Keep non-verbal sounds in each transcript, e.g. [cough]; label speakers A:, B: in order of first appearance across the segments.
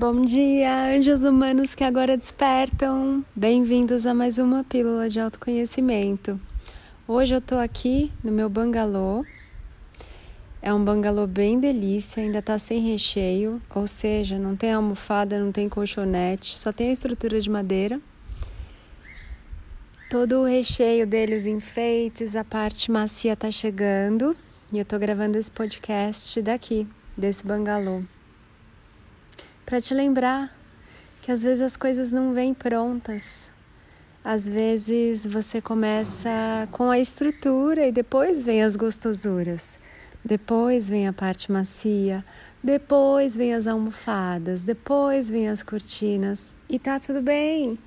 A: Bom dia, anjos humanos que agora despertam. Bem-vindos a mais uma pílula de autoconhecimento. Hoje eu tô aqui no meu bangalô. É um bangalô bem delícia, ainda tá sem recheio, ou seja, não tem almofada, não tem colchonete, só tem a estrutura de madeira. Todo o recheio dele, os enfeites, a parte macia tá chegando e eu tô gravando esse podcast daqui, desse bangalô para te lembrar que às vezes as coisas não vêm prontas. Às vezes você começa com a estrutura e depois vem as gostosuras. Depois vem a parte macia, depois vem as almofadas, depois vem as cortinas e tá tudo bem.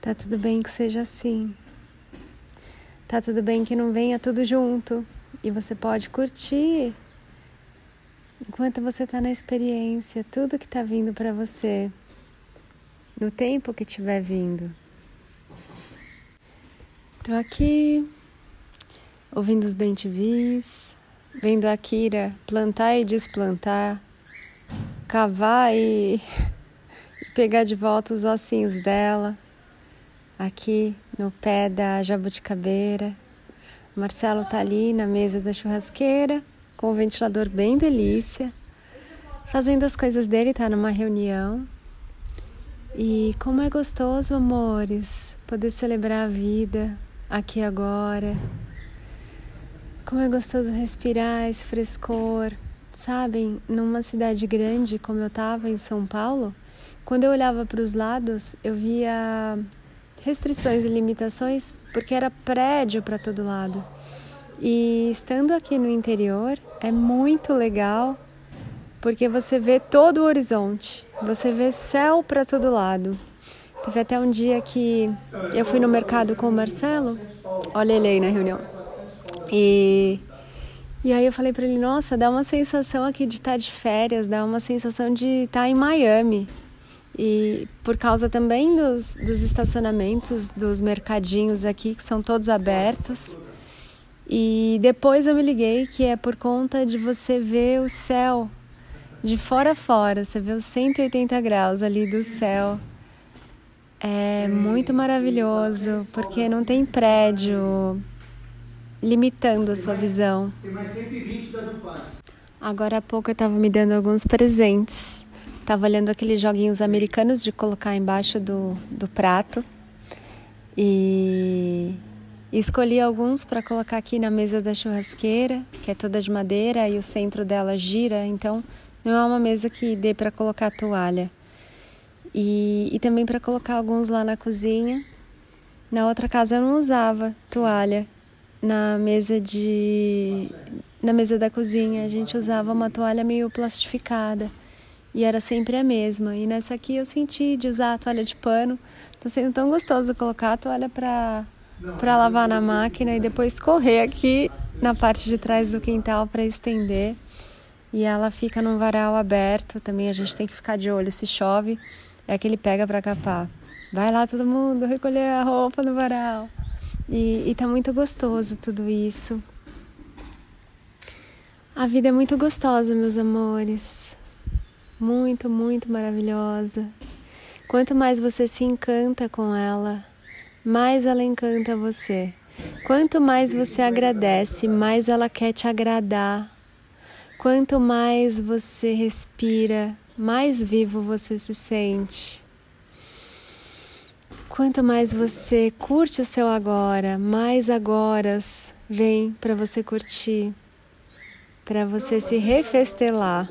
A: Tá tudo bem que seja assim. Tá tudo bem que não venha tudo junto e você pode curtir enquanto você está na experiência, tudo que está vindo para você, no tempo que estiver vindo. Estou aqui ouvindo os bem-te-vis, vendo a Kira plantar e desplantar, cavar [laughs] e, pegar de volta os ossinhos dela, aqui no pé da jabuticabeira. Marcelo tá ali na mesa da churrasqueira com o ventilador bem delícia, fazendo as coisas dele, tá numa reunião. E como é gostoso, amores, poder celebrar a vida aqui agora. Como é gostoso respirar esse frescor. Sabem, numa cidade grande como eu estava em São Paulo, quando eu olhava para os lados, eu via restrições e limitações porque era prédio para todo lado. E estando aqui no interior é muito legal porque você vê todo o horizonte, você vê céu para todo lado. Teve até um dia que eu fui no mercado com o Marcelo, olha ele aí na reunião, e, e aí eu falei para ele: Nossa, dá uma sensação aqui de estar de férias, dá uma sensação de estar em Miami. E por causa também dos, dos estacionamentos, dos mercadinhos aqui que são todos abertos. E depois eu me liguei que é por conta de você ver o céu de fora a fora, você vê os 180 graus ali do céu. É muito maravilhoso, porque não tem prédio limitando a sua visão. Agora há pouco eu estava me dando alguns presentes. Estava olhando aqueles joguinhos americanos de colocar embaixo do, do prato. E escolhi alguns para colocar aqui na mesa da churrasqueira, que é toda de madeira e o centro dela gira, então não é uma mesa que dê para colocar toalha. E, e também para colocar alguns lá na cozinha. Na outra casa eu não usava toalha. Na mesa de na mesa da cozinha a gente usava uma toalha meio plastificada e era sempre a mesma. E nessa aqui eu senti de usar a toalha de pano. Tá sendo tão gostoso colocar a toalha para para lavar na máquina e depois correr aqui na parte de trás do quintal para estender. E ela fica num varal aberto, também a gente tem que ficar de olho se chove, é que ele pega para capar. Vai lá todo mundo recolher a roupa no varal. E, e tá muito gostoso tudo isso. A vida é muito gostosa, meus amores. Muito, muito maravilhosa. Quanto mais você se encanta com ela, mais ela encanta você. Quanto mais você agradece, mais ela quer te agradar. Quanto mais você respira, mais vivo você se sente. Quanto mais você curte o seu agora, mais agoras vem para você curtir, para você se refestelar,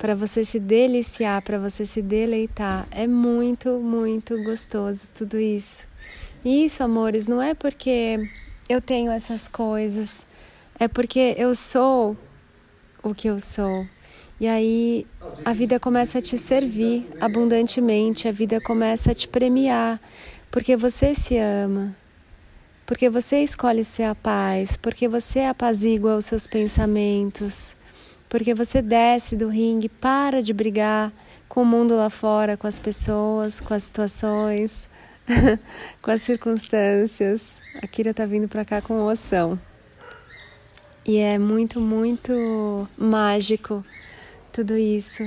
A: para você se deliciar, para você se deleitar. É muito, muito gostoso tudo isso. Isso, amores, não é porque eu tenho essas coisas, é porque eu sou o que eu sou. E aí a vida começa a te servir abundantemente, a vida começa a te premiar, porque você se ama, porque você escolhe ser a paz, porque você apazigua os seus pensamentos, porque você desce do ringue, para de brigar com o mundo lá fora, com as pessoas, com as situações. Com as circunstâncias. A Kira tá vindo para cá com oção. E é muito, muito mágico tudo isso.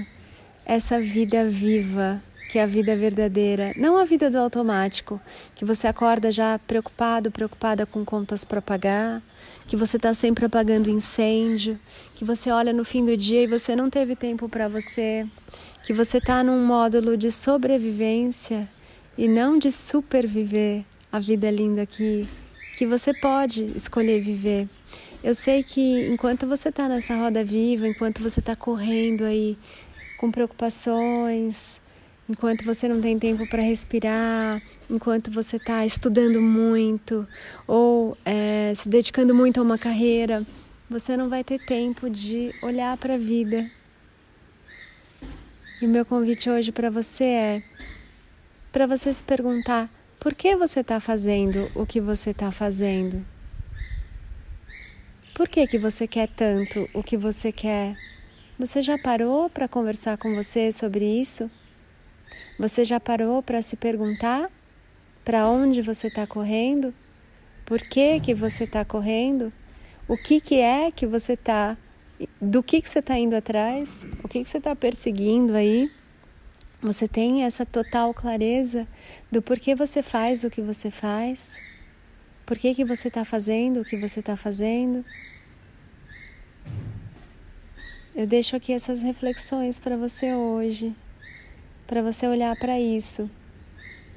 A: essa vida viva, que é a vida verdadeira, não a vida do automático, que você acorda já preocupado, preocupada com contas para pagar, que você está sempre apagando incêndio, que você olha no fim do dia e você não teve tempo para você, que você está num módulo de sobrevivência e não de superviver a vida linda que, que você pode escolher viver. Eu sei que enquanto você está nessa roda viva, enquanto você está correndo aí com preocupações, enquanto você não tem tempo para respirar, enquanto você está estudando muito ou é, se dedicando muito a uma carreira, você não vai ter tempo de olhar para a vida. E o meu convite hoje para você é para você se perguntar por que você está fazendo o que você está fazendo. Por que, que você quer tanto o que você quer? Você já parou para conversar com você sobre isso? Você já parou para se perguntar para onde você está correndo? Por que que você está correndo? O que que é que você está? Do que que você está indo atrás? O que que você está perseguindo aí? Você tem essa total clareza do porquê você faz o que você faz? Por que que você está fazendo o que você está fazendo? Eu deixo aqui essas reflexões para você hoje para você olhar para isso.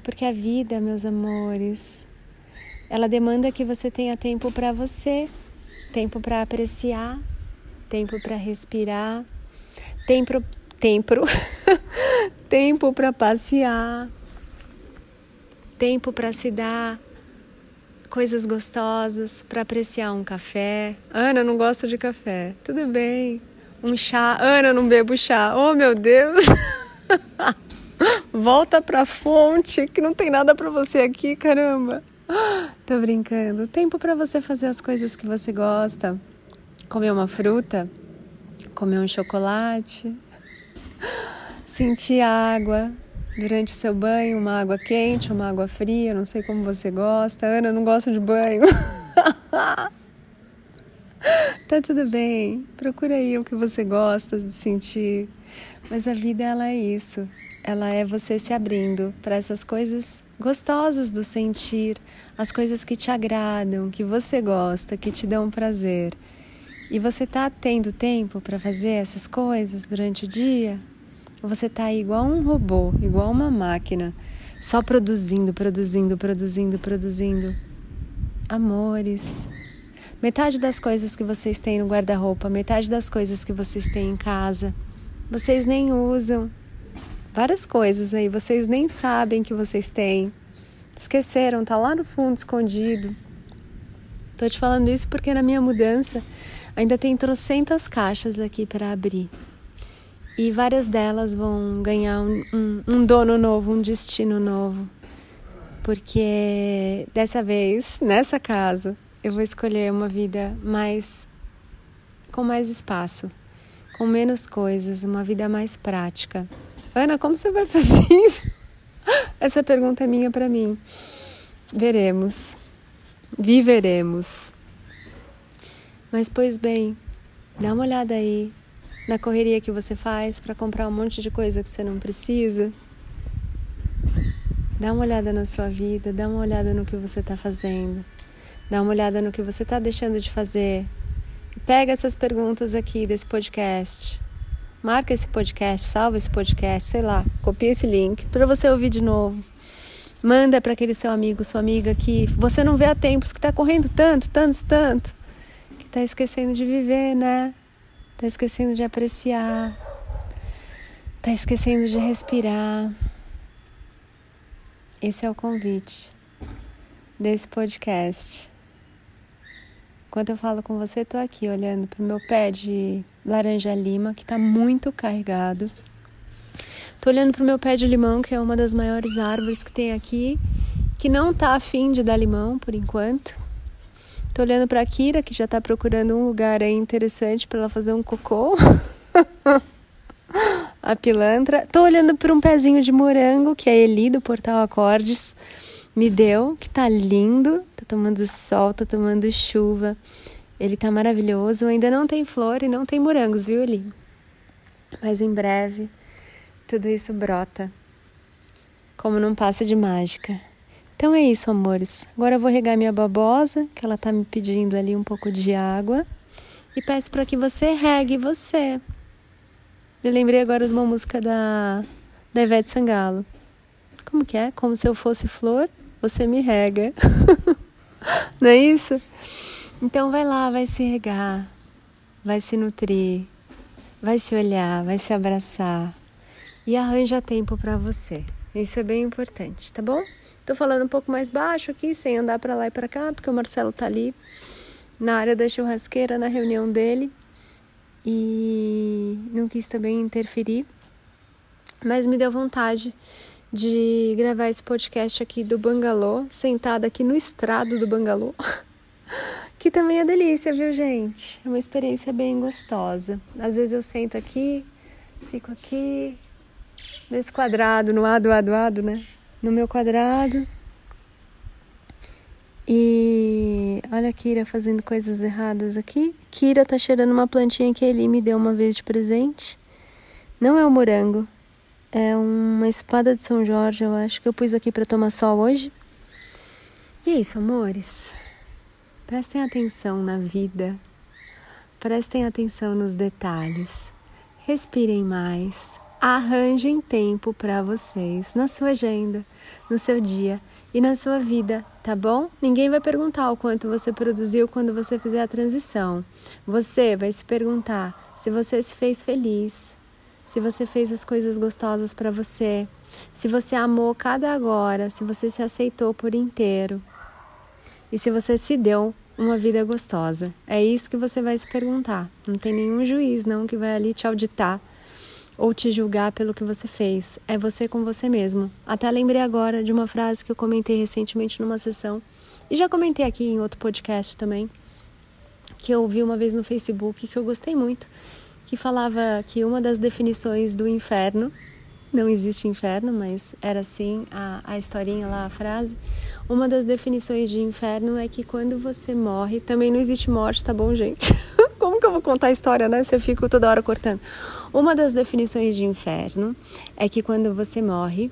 A: Porque a vida, meus amores, ela demanda que você tenha tempo para você, tempo para apreciar, tempo para respirar, tempo tempo [laughs] tempo para passear, tempo para se dar coisas gostosas, para apreciar um café. Ana, não gosto de café. Tudo bem. Um chá. Ana, não bebo chá. Oh, meu Deus. [laughs] Volta pra fonte, que não tem nada para você aqui, caramba. [gasps] Tô brincando. Tempo para você fazer as coisas que você gosta. Comer uma fruta, comer um chocolate, sentir água durante o seu banho, uma água quente, uma água fria, não sei como você gosta. Ana, não gosto de banho. [laughs] tá tudo bem. Procura aí o que você gosta de sentir. Mas a vida ela é isso. Ela é você se abrindo para essas coisas gostosas do sentir, as coisas que te agradam, que você gosta, que te dão prazer. E você tá tendo tempo para fazer essas coisas durante o dia? Você tá igual um robô, igual uma máquina, só produzindo, produzindo, produzindo, produzindo? Amores, Metade das coisas que vocês têm no guarda-roupa, metade das coisas que vocês têm em casa, vocês nem usam. Várias coisas aí, vocês nem sabem que vocês têm. Esqueceram, tá lá no fundo escondido. Tô te falando isso porque na minha mudança ainda tem trocentas caixas aqui para abrir. E várias delas vão ganhar um, um, um dono novo, um destino novo. Porque dessa vez, nessa casa, eu vou escolher uma vida mais com mais espaço, com menos coisas, uma vida mais prática. Ana, como você vai [laughs] fazer isso? Essa pergunta é minha para mim. Veremos. Viveremos. Mas pois bem, dá uma olhada aí na correria que você faz para comprar um monte de coisa que você não precisa. Dá uma olhada na sua vida, dá uma olhada no que você está fazendo. Dá uma olhada no que você está deixando de fazer. Pega essas perguntas aqui desse podcast. Marca esse podcast, salva esse podcast, sei lá, copia esse link para você ouvir de novo. Manda para aquele seu amigo, sua amiga que você não vê há tempos, que está correndo tanto, tanto, tanto, que está esquecendo de viver, né? Está esquecendo de apreciar, está esquecendo de respirar. Esse é o convite desse podcast. Enquanto eu falo com você, estou aqui olhando para o meu pé de laranja lima, que está muito carregado. Estou olhando para o meu pé de limão, que é uma das maiores árvores que tem aqui, que não está afim de dar limão por enquanto. Estou olhando para Kira, que já está procurando um lugar aí interessante para ela fazer um cocô. [laughs] a pilantra. Estou olhando para um pezinho de morango, que a Eli do Portal Acordes me deu, que tá lindo, tá tomando sol, tá tomando chuva. Ele tá maravilhoso, ainda não tem flor e não tem morangos, viu, Eli? Mas em breve tudo isso brota como num passe de mágica. Então é isso, amores. Agora eu vou regar minha babosa, que ela tá me pedindo ali um pouco de água, e peço para que você regue você. Me lembrei agora de uma música da, da Ivete Sangalo. Como que é? Como se eu fosse flor, você me rega. [laughs] Não é isso? Então vai lá, vai se regar, vai se nutrir, vai se olhar, vai se abraçar e arranja tempo para você. Isso é bem importante, tá bom? Tô falando um pouco mais baixo aqui, sem andar para lá e para cá, porque o Marcelo tá ali na área da churrasqueira, na reunião dele, e não quis também interferir, mas me deu vontade de gravar esse podcast aqui do Bangalô, sentada aqui no estrado do Bangalô, [laughs] que também é delícia, viu, gente? É uma experiência bem gostosa. Às vezes eu sento aqui, fico aqui, nesse quadrado, no ado, ado, ado, né? No meu quadrado. E olha a Kira fazendo coisas erradas aqui. Kira tá cheirando uma plantinha que ele me deu uma vez de presente. Não é o morango, é uma espada de São Jorge, eu acho que eu pus aqui para tomar sol hoje. E é isso, amores. Prestem atenção na vida. Prestem atenção nos detalhes. Respirem mais. Arranjem tempo para vocês na sua agenda, no seu dia e na sua vida, tá bom? Ninguém vai perguntar o quanto você produziu quando você fizer a transição. Você vai se perguntar se você se fez feliz, se você fez as coisas gostosas para você, se você amou cada agora, se você se aceitou por inteiro e se você se deu uma vida gostosa. É isso que você vai se perguntar. Não tem nenhum juiz não que vai ali te auditar ou te julgar pelo que você fez. É você com você mesmo. Até lembrei agora de uma frase que eu comentei recentemente numa sessão e já comentei aqui em outro podcast também, que eu vi uma vez no Facebook que eu gostei muito, que falava que uma das definições do inferno, não existe inferno, mas era assim a, a historinha lá, a frase. Uma das definições de inferno é que quando você morre, também não existe morte, tá bom, gente? [laughs] Como que eu vou contar a história, né? Se eu fico toda hora cortando. Uma das definições de inferno é que quando você morre,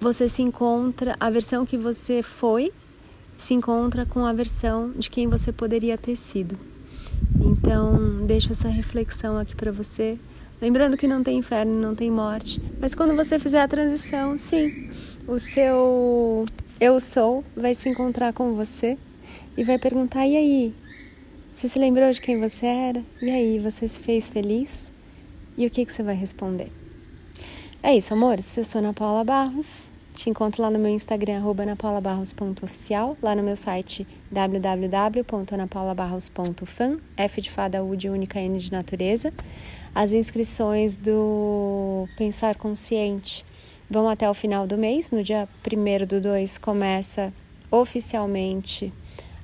A: você se encontra, a versão que você foi se encontra com a versão de quem você poderia ter sido. Então, deixo essa reflexão aqui para você. Lembrando que não tem inferno, não tem morte, mas quando você fizer a transição, sim, o seu eu sou vai se encontrar com você e vai perguntar: e aí? Você se lembrou de quem você era? E aí, você se fez feliz? E o que, que você vai responder? É isso, amores. Eu sou Ana Paula Barros. Te encontro lá no meu Instagram, anapaulabarros.oficial, lá no meu site www.anapaulabarros.fan, F de fada, U de única, N de natureza. As inscrições do Pensar Consciente vão até o final do mês. No dia 1 do 2 começa oficialmente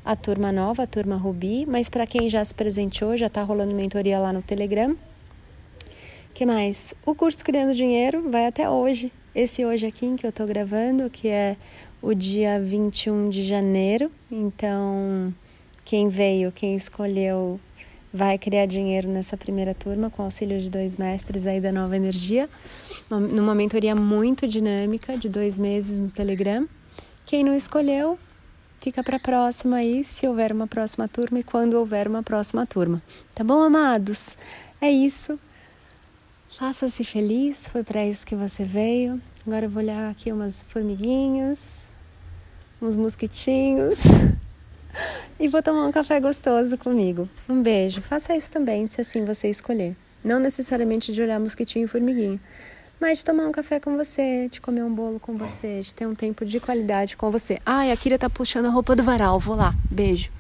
A: a turma nova, a turma Rubi, mas para quem já se presenteou, já está rolando mentoria lá no Telegram. que mais? O curso Criando Dinheiro vai até hoje, esse hoje aqui em que eu tô gravando, que é o dia 21 de janeiro. Então, quem veio, quem escolheu, vai criar dinheiro nessa primeira turma com auxílio de dois mestres aí da Nova Energia, numa mentoria muito dinâmica de dois meses no Telegram. Quem não escolheu, fica para a próxima aí, se houver uma próxima turma e quando houver uma próxima turma. Tá bom, amados? É isso. Faça-se feliz, foi para isso que você veio. Agora eu vou olhar aqui umas formiguinhas, uns mosquitinhos [laughs] e vou tomar um café gostoso comigo. Um beijo. Faça isso também, se assim você escolher. Não necessariamente de olhar mosquitinho e formiguinha, mas de tomar um café com você, de comer um bolo com você, de ter um tempo de qualidade com você. Ai, a Kira tá puxando a roupa do varal, vou lá. Beijo.